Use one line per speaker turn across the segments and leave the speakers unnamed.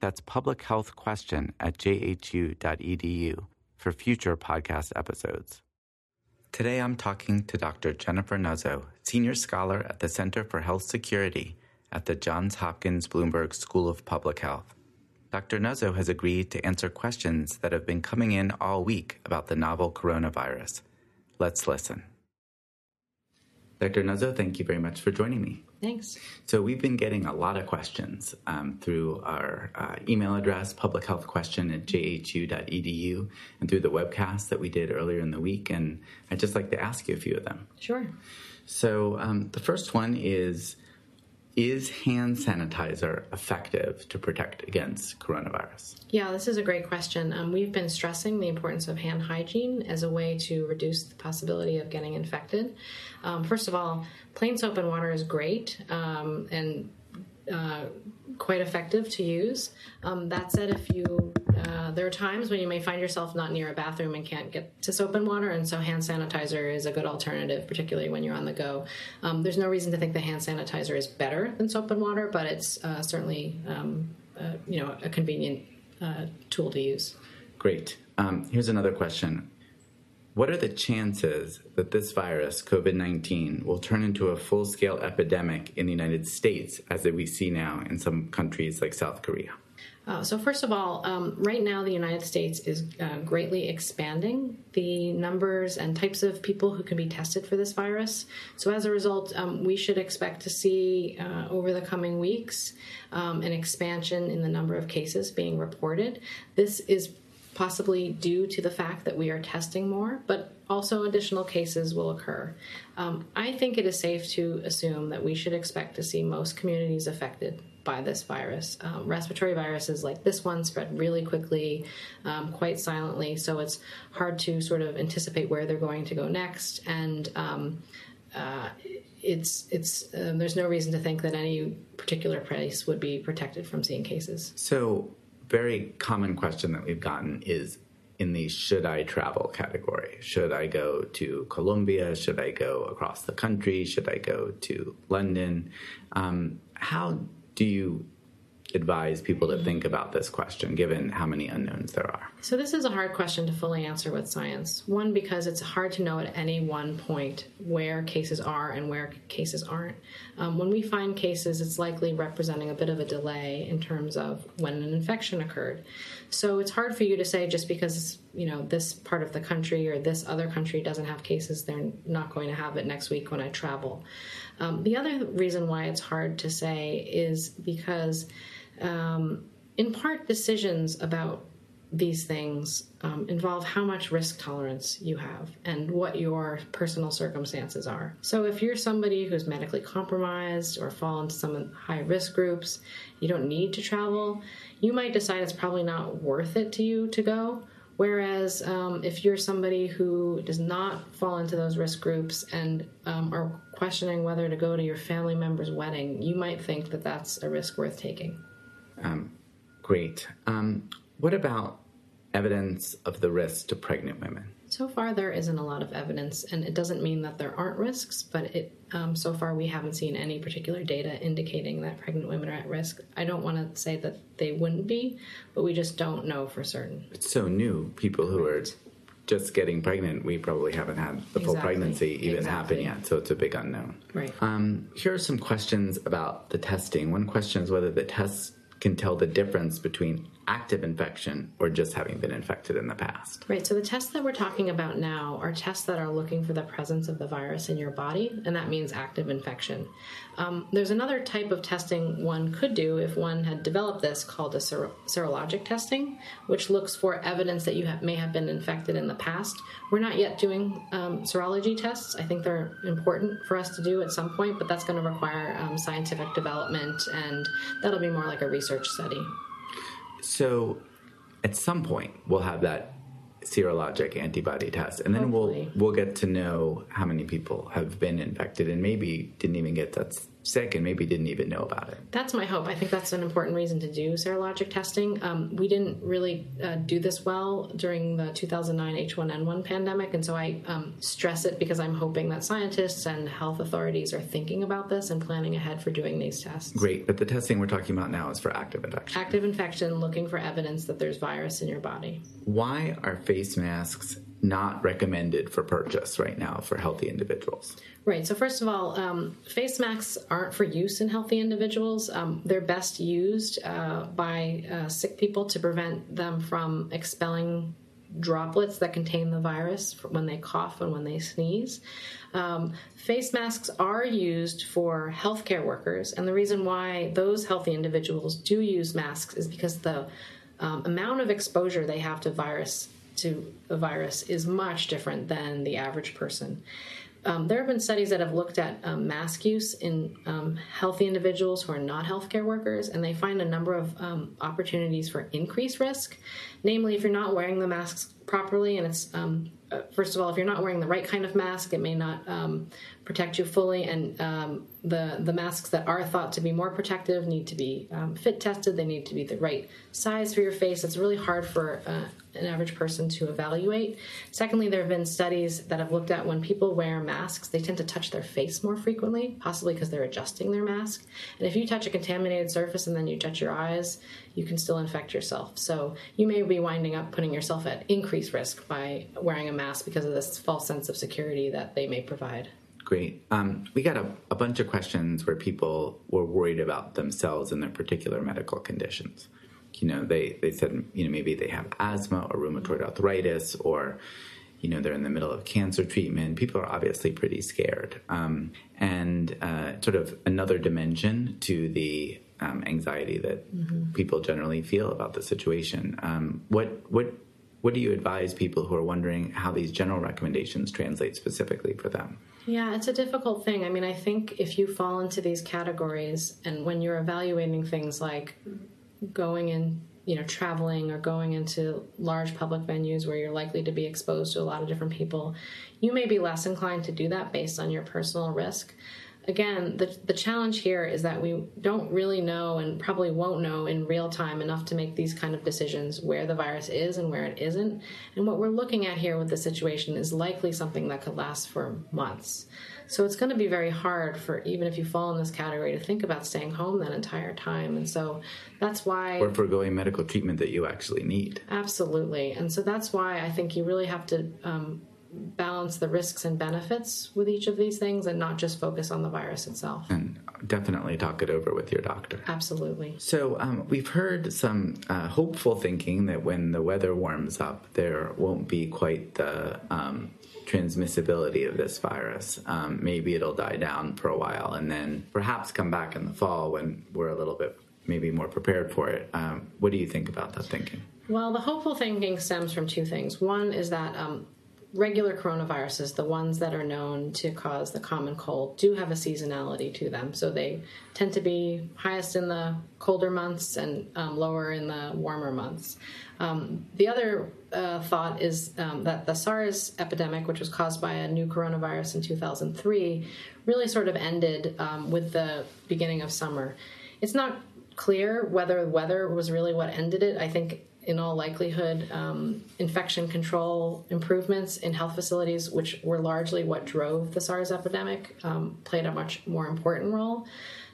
That's publichealthquestion at jhu.edu for future podcast episodes. Today I'm talking to Dr. Jennifer Nuzzo, Senior Scholar at the Center for Health Security at the Johns Hopkins Bloomberg School of Public Health. Dr. Nuzzo has agreed to answer questions that have been coming in all week about the novel coronavirus. Let's listen. Dr. Nuzzo, thank you very much for joining me.
Thanks.
So, we've been getting a lot of questions um, through our uh, email address, publichealthquestion at jhu.edu, and through the webcast that we did earlier in the week. And I'd just like to ask you a few of them.
Sure.
So, um, the first one is Is hand sanitizer effective to protect against coronavirus?
Yeah, this is a great question. Um, we've been stressing the importance of hand hygiene as a way to reduce the possibility of getting infected. Um, first of all, plain soap and water is great um, and uh, quite effective to use. Um, that said, if you uh, there are times when you may find yourself not near a bathroom and can't get to soap and water, and so hand sanitizer is a good alternative, particularly when you're on the go. Um, there's no reason to think that hand sanitizer is better than soap and water, but it's uh, certainly um, uh, you know a convenient uh, tool to use.
Great. Um, here's another question. What are the chances that this virus, COVID 19, will turn into a full scale epidemic in the United States as we see now in some countries like South Korea?
Uh, so, first of all, um, right now the United States is uh, greatly expanding the numbers and types of people who can be tested for this virus. So, as a result, um, we should expect to see uh, over the coming weeks um, an expansion in the number of cases being reported. This is possibly due to the fact that we are testing more, but also additional cases will occur. Um, I think it is safe to assume that we should expect to see most communities affected by this virus. Um, respiratory viruses like this one spread really quickly, um, quite silently, so it's hard to sort of anticipate where they're going to go next. And um, uh, it's it's uh, there's no reason to think that any particular place would be protected from seeing cases.
So, very common question that we've gotten is in the should I travel category. Should I go to Colombia? Should I go across the country? Should I go to London? Um, how do you advise people to think about this question given how many unknowns there are?
So, this is a hard question to fully answer with science. One, because it's hard to know at any one point where cases are and where cases aren't. Um, when we find cases, it's likely representing a bit of a delay in terms of when an infection occurred. So, it's hard for you to say just because you know this part of the country or this other country doesn't have cases, they're not going to have it next week when I travel. Um, the other reason why it's hard to say is because, um, in part, decisions about these things um, involve how much risk tolerance you have and what your personal circumstances are. So, if you're somebody who's medically compromised or fall into some high risk groups, you don't need to travel, you might decide it's probably not worth it to you to go. Whereas um, if you're somebody who does not fall into those risk groups and um, are questioning whether to go to your family member's wedding, you might think that that's a risk worth taking.
Um, great. Um, what about evidence of the risk to pregnant women?
So far, there isn't a lot of evidence, and it doesn't mean that there aren't risks, but it um, so far we haven't seen any particular data indicating that pregnant women are at risk. I don't want to say that they wouldn't be, but we just don't know for certain.
It's so new. People who are just getting pregnant, we probably haven't had the full pregnancy even
exactly.
happen yet, so it's a big unknown.
Right.
Um, here are some questions about the testing. One question is whether the tests can tell the difference between active infection or just having been infected in the past.
Right. So the tests that we're talking about now are tests that are looking for the presence of the virus in your body, and that means active infection. Um, there's another type of testing one could do if one had developed this called a ser- serologic testing, which looks for evidence that you have, may have been infected in the past. We're not yet doing um, serology tests. I think they're important for us to do at some point, but that's going to require um, scientific development, and that'll be more like a research study.
So at some point, we'll have that serologic antibody test, and then
Hopefully.
we'll we'll get to know how many people have been infected and maybe didn't even get that sick and maybe didn't even know about it.
That's my hope. I think that's an important reason to do serologic testing. Um, we didn't really uh, do this well during the 2009 H1N1 pandemic, and so I um, stress it because I'm hoping that scientists and health authorities are thinking about this and planning ahead for doing these tests.
Great, but the testing we're talking about now is for active infection.
Active infection, looking for evidence that there's virus in your body.
Why are face masks not recommended for purchase right now for healthy individuals?
Right. So first of all, um, face masks aren't for use in healthy individuals. Um, they're best used uh, by uh, sick people to prevent them from expelling droplets that contain the virus when they cough and when they sneeze. Um, face masks are used for healthcare workers, and the reason why those healthy individuals do use masks is because the um, amount of exposure they have to virus to a virus is much different than the average person. Um, there have been studies that have looked at um, mask use in um, healthy individuals who are not healthcare workers, and they find a number of um, opportunities for increased risk. Namely, if you're not wearing the masks properly, and it's um, uh, first of all, if you're not wearing the right kind of mask, it may not um, protect you fully, and the the masks that are thought to be more protective need to be fit tested. They need to be the right size for your face. It's really hard for uh, an average person to evaluate. Secondly, there have been studies that have looked at when people wear masks, they tend to touch their face more frequently, possibly because they're adjusting their mask. And if you touch a contaminated surface and then you touch your eyes, you can still infect yourself. So you may be winding up putting yourself at increased risk by wearing a mask because of this false sense of security that they may provide.
Great. Um, we got a, a bunch of questions where people were worried about themselves and their particular medical conditions you know, they, they said, you know, maybe they have asthma or rheumatoid arthritis or, you know, they're in the middle of cancer treatment. People are obviously pretty scared. Um, and uh, sort of another dimension to the um, anxiety that mm-hmm. people generally feel about the situation. Um, what, what, what do you advise people who are wondering how these general recommendations translate specifically for them?
Yeah, it's a difficult thing. I mean, I think if you fall into these categories and when you're evaluating things like going in you know traveling or going into large public venues where you're likely to be exposed to a lot of different people you may be less inclined to do that based on your personal risk again the, the challenge here is that we don't really know and probably won't know in real time enough to make these kind of decisions where the virus is and where it isn't and what we're looking at here with the situation is likely something that could last for months so it's going to be very hard for even if you fall in this category to think about staying home that entire time. And so that's why.
Or foregoing medical treatment that you actually need.
Absolutely. And so that's why I think you really have to um, balance the risks and benefits with each of these things and not just focus on the virus itself.
And definitely talk it over with your doctor.
Absolutely.
So, um, we've heard some uh, hopeful thinking that when the weather warms up, there won't be quite the um, transmissibility of this virus. Um, maybe it'll die down for a while and then perhaps come back in the fall when we're a little bit maybe more prepared for it. Um, what do you think about that thinking?
Well, the hopeful thinking stems from two things. One is that um, regular coronaviruses, the ones that are known to cause the common cold, do have a seasonality to them. So they tend to be highest in the colder months and um, lower in the warmer months. Um, the other uh, thought is um, that the SARS epidemic, which was caused by a new coronavirus in 2003, really sort of ended um, with the beginning of summer. It's not clear whether weather was really what ended it. I think in all likelihood, um, infection control improvements in health facilities, which were largely what drove the SARS epidemic, um, played a much more important role.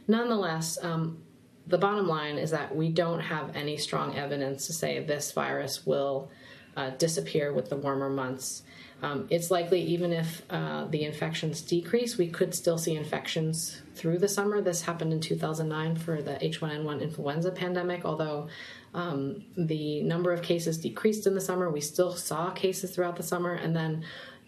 Nonetheless, um, the bottom line is that we don't have any strong evidence to say this virus will uh, disappear with the warmer months. Um, it's likely even if uh, the infections decrease, we could still see infections through the summer. This happened in 2009 for the H1N1 influenza pandemic, although um, the number of cases decreased in the summer. We still saw cases throughout the summer, and then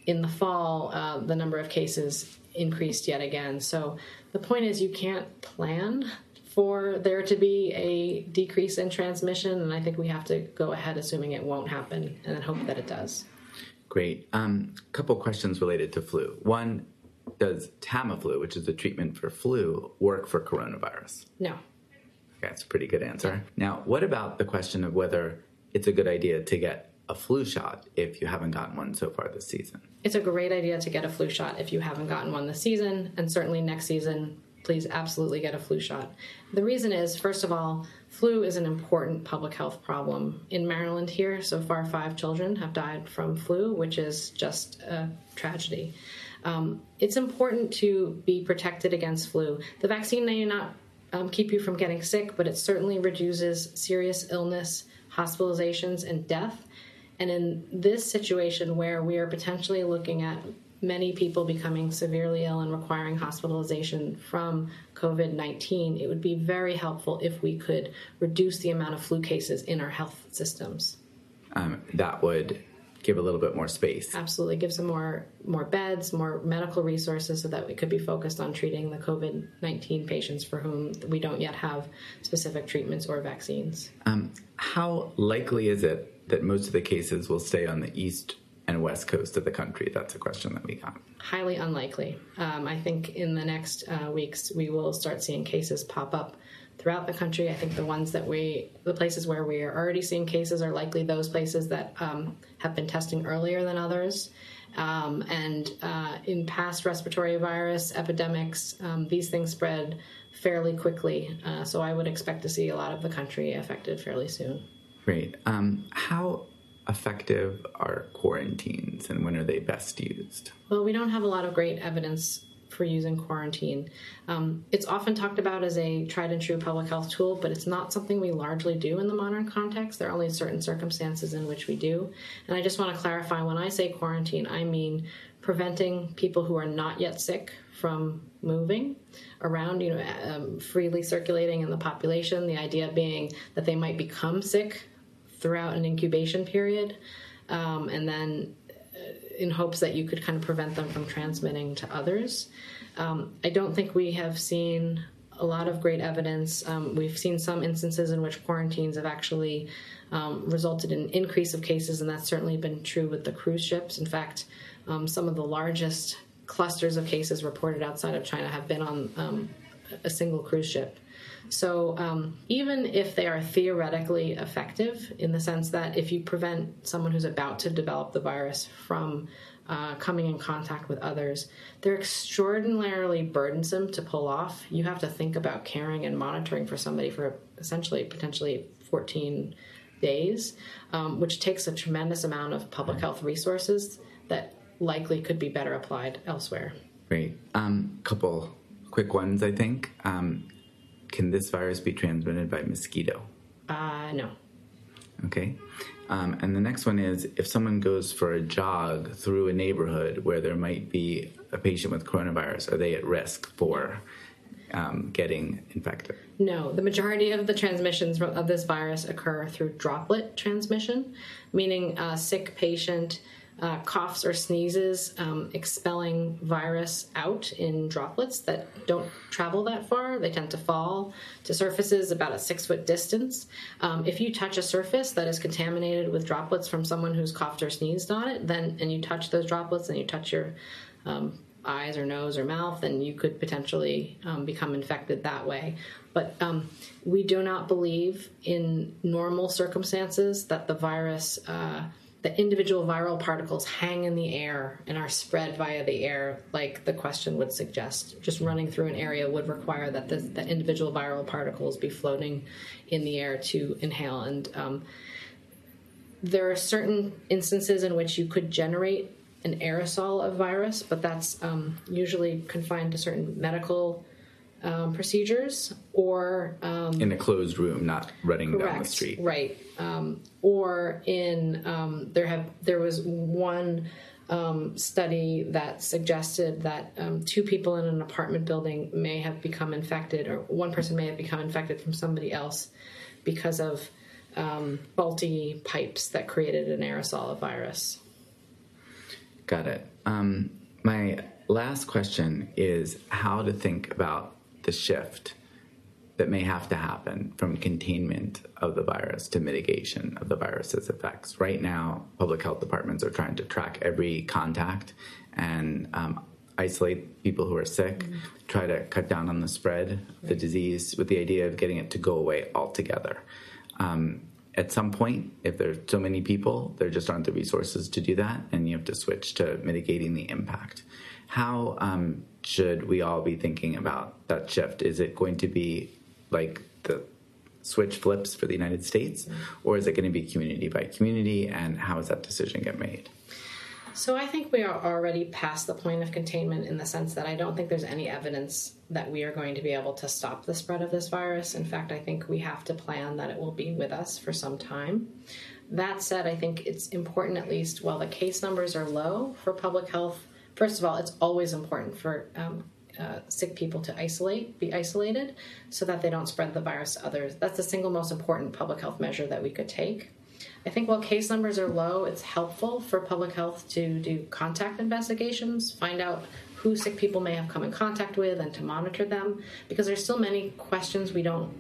in the fall, uh, the number of cases increased yet again. So the point is, you can't plan for there to be a decrease in transmission, and I think we have to go ahead assuming it won't happen and then hope that it does.
Great. A um, couple questions related to flu. One, does Tamiflu, which is the treatment for flu, work for coronavirus?
No.
Okay, that's a pretty good answer. Now, what about the question of whether it's a good idea to get a flu shot if you haven't gotten one so far this season?
It's a great idea to get a flu shot if you haven't gotten one this season, and certainly next season, please absolutely get a flu shot. The reason is, first of all, flu is an important public health problem. In Maryland, here, so far, five children have died from flu, which is just a tragedy. Um, it's important to be protected against flu. The vaccine may not um, keep you from getting sick, but it certainly reduces serious illness, hospitalizations, and death. And in this situation where we are potentially looking at many people becoming severely ill and requiring hospitalization from COVID 19, it would be very helpful if we could reduce the amount of flu cases in our health systems.
Um, that would give a little bit more space.
Absolutely, give some more more beds, more medical resources, so that we could be focused on treating the COVID nineteen patients for whom we don't yet have specific treatments or vaccines.
Um, how likely is it that most of the cases will stay on the east and west coast of the country? That's a question that we got.
Highly unlikely. Um, I think in the next uh, weeks we will start seeing cases pop up throughout the country. I think the ones that we, the places where we are already seeing cases are likely those places that um, have been testing earlier than others. Um, and uh, in past respiratory virus epidemics, um, these things spread fairly quickly. Uh, so I would expect to see a lot of the country affected fairly soon.
Great. Um, how effective are quarantines and when are they best used?
Well, we don't have a lot of great evidence for using quarantine. Um, it's often talked about as a tried and true public health tool, but it's not something we largely do in the modern context. There are only certain circumstances in which we do. And I just want to clarify when I say quarantine, I mean preventing people who are not yet sick from moving around, you know, um, freely circulating in the population. The idea being that they might become sick throughout an incubation period. Um, and then in hopes that you could kind of prevent them from transmitting to others. Um, I don't think we have seen a lot of great evidence. Um, we've seen some instances in which quarantines have actually um, resulted in increase of cases, and that's certainly been true with the cruise ships. In fact, um, some of the largest clusters of cases reported outside of China have been on um, a single cruise ship. So um, even if they are theoretically effective, in the sense that if you prevent someone who's about to develop the virus from uh, coming in contact with others, they're extraordinarily burdensome to pull off. You have to think about caring and monitoring for somebody for essentially potentially 14 days, um, which takes a tremendous amount of public health resources that likely could be better applied elsewhere.
Great. Um, couple quick ones, I think. Um, can this virus be transmitted by mosquito?
Uh, no.
Okay. Um, and the next one is if someone goes for a jog through a neighborhood where there might be a patient with coronavirus, are they at risk for um, getting infected?
No, the majority of the transmissions of this virus occur through droplet transmission, meaning a sick patient uh, coughs or sneezes, um, expelling virus out in droplets that don't travel that far. They tend to fall to surfaces about a six foot distance. Um, if you touch a surface that is contaminated with droplets from someone who's coughed or sneezed on it, then and you touch those droplets and you touch your um, eyes or nose or mouth, then you could potentially um, become infected that way. But um, we do not believe in normal circumstances that the virus. Uh, the individual viral particles hang in the air and are spread via the air, like the question would suggest. Just running through an area would require that the, the individual viral particles be floating in the air to inhale. And um, there are certain instances in which you could generate an aerosol of virus, but that's um, usually confined to certain medical um, procedures or um,
in a closed room, not running correct, down the street.
Right. Um, or in um, there have there was one um, study that suggested that um, two people in an apartment building may have become infected, or one person may have become infected from somebody else because of faulty pipes that created an aerosol of virus.
Got it. my last question is how to think about the shift that may have to happen from containment of the virus to mitigation of the virus's effects. Right now, public health departments are trying to track every contact, and um, isolate people who are sick, mm-hmm. try to cut down on the spread of right. the disease with the idea of getting it to go away altogether. Um, at some point, if there's so many people, there just aren't the resources to do that, and you have to switch to mitigating the impact. How um, should we all be thinking about that shift? Is it going to be like the switch flips for the United States, mm-hmm. or is it going to be community by community, and how does that decision get made?
So I think we are already past the point of containment in the sense that I don't think there's any evidence that we are going to be able to stop the spread of this virus. In fact, I think we have to plan that it will be with us for some time. That said, I think it's important, at least while the case numbers are low for public health. First of all, it's always important for um, uh, sick people to isolate, be isolated, so that they don't spread the virus to others. That's the single most important public health measure that we could take. I think while case numbers are low, it's helpful for public health to do contact investigations, find out who sick people may have come in contact with, and to monitor them, because there's still many questions we don't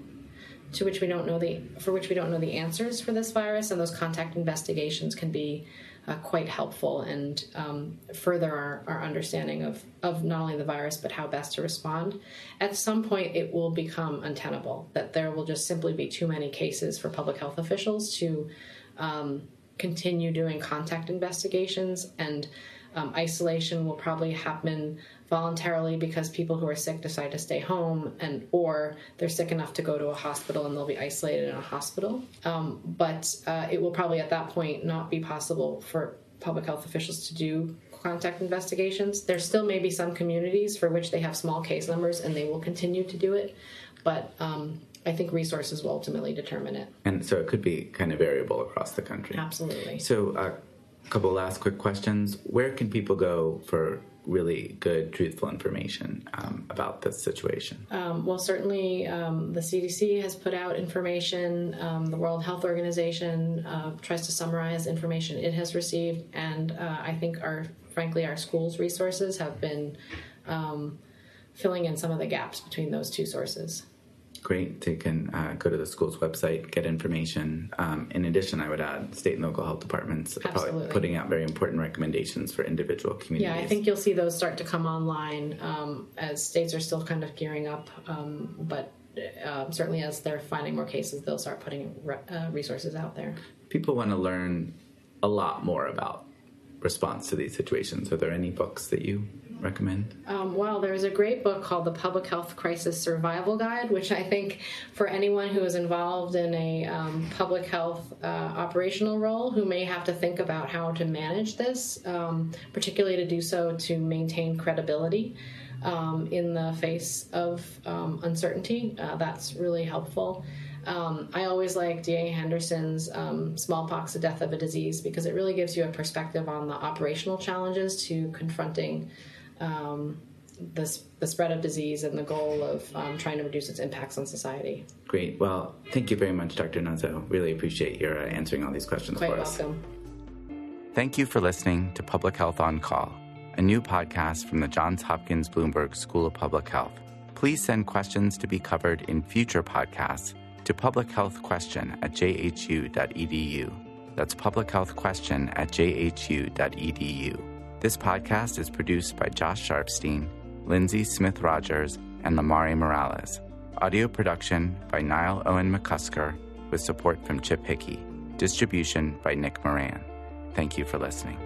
to which we don't know the for which we don't know the answers for this virus, and those contact investigations can be uh, quite helpful and um, further our, our understanding of, of not only the virus but how best to respond. At some point, it will become untenable that there will just simply be too many cases for public health officials to um, continue doing contact investigations and um, isolation will probably happen voluntarily because people who are sick decide to stay home and or they're sick enough to go to a hospital and they'll be isolated in a hospital um, but uh, it will probably at that point not be possible for public health officials to do contact investigations there still may be some communities for which they have small case numbers and they will continue to do it but um, I think resources will ultimately determine it.
And so it could be kind of variable across the country.
Absolutely.
So, a uh, couple last quick questions. Where can people go for really good, truthful information um, about this situation?
Um, well, certainly um, the CDC has put out information. Um, the World Health Organization uh, tries to summarize information it has received, and uh, I think our, frankly, our schools' resources have been um, filling in some of the gaps between those two sources
great. They can uh, go to the school's website, get information. Um, in addition, I would add state and local health departments are probably putting out very important recommendations for individual communities.
Yeah, I think you'll see those start to come online um, as states are still kind of gearing up, um, but uh, certainly as they're finding more cases, they'll start putting re- uh, resources out there.
People want to learn a lot more about response to these situations. Are there any books that you recommend?
Um, well, there's a great book called The Public Health Crisis Survival Guide, which I think for anyone who is involved in a um, public health uh, operational role who may have to think about how to manage this, um, particularly to do so to maintain credibility. Um, in the face of um, uncertainty, uh, that's really helpful. Um, I always like D.A. Henderson's um, Smallpox, the Death of a Disease, because it really gives you a perspective on the operational challenges to confronting um, the, the spread of disease and the goal of um, trying to reduce its impacts on society.
Great. Well, thank you very much, Dr. Nuzzo. Really appreciate your uh, answering all these questions
Quite
for
welcome.
us. Thank you for listening to Public Health on Call, a new podcast from the Johns Hopkins Bloomberg School of Public Health. Please send questions to be covered in future podcasts to publichealthquestion at jhu.edu. That's publichealthquestion at jhu.edu. This podcast is produced by Josh Sharfstein, Lindsay Smith Rogers, and Lamari Morales. Audio production by Niall Owen McCusker with support from Chip Hickey. Distribution by Nick Moran. Thank you for listening.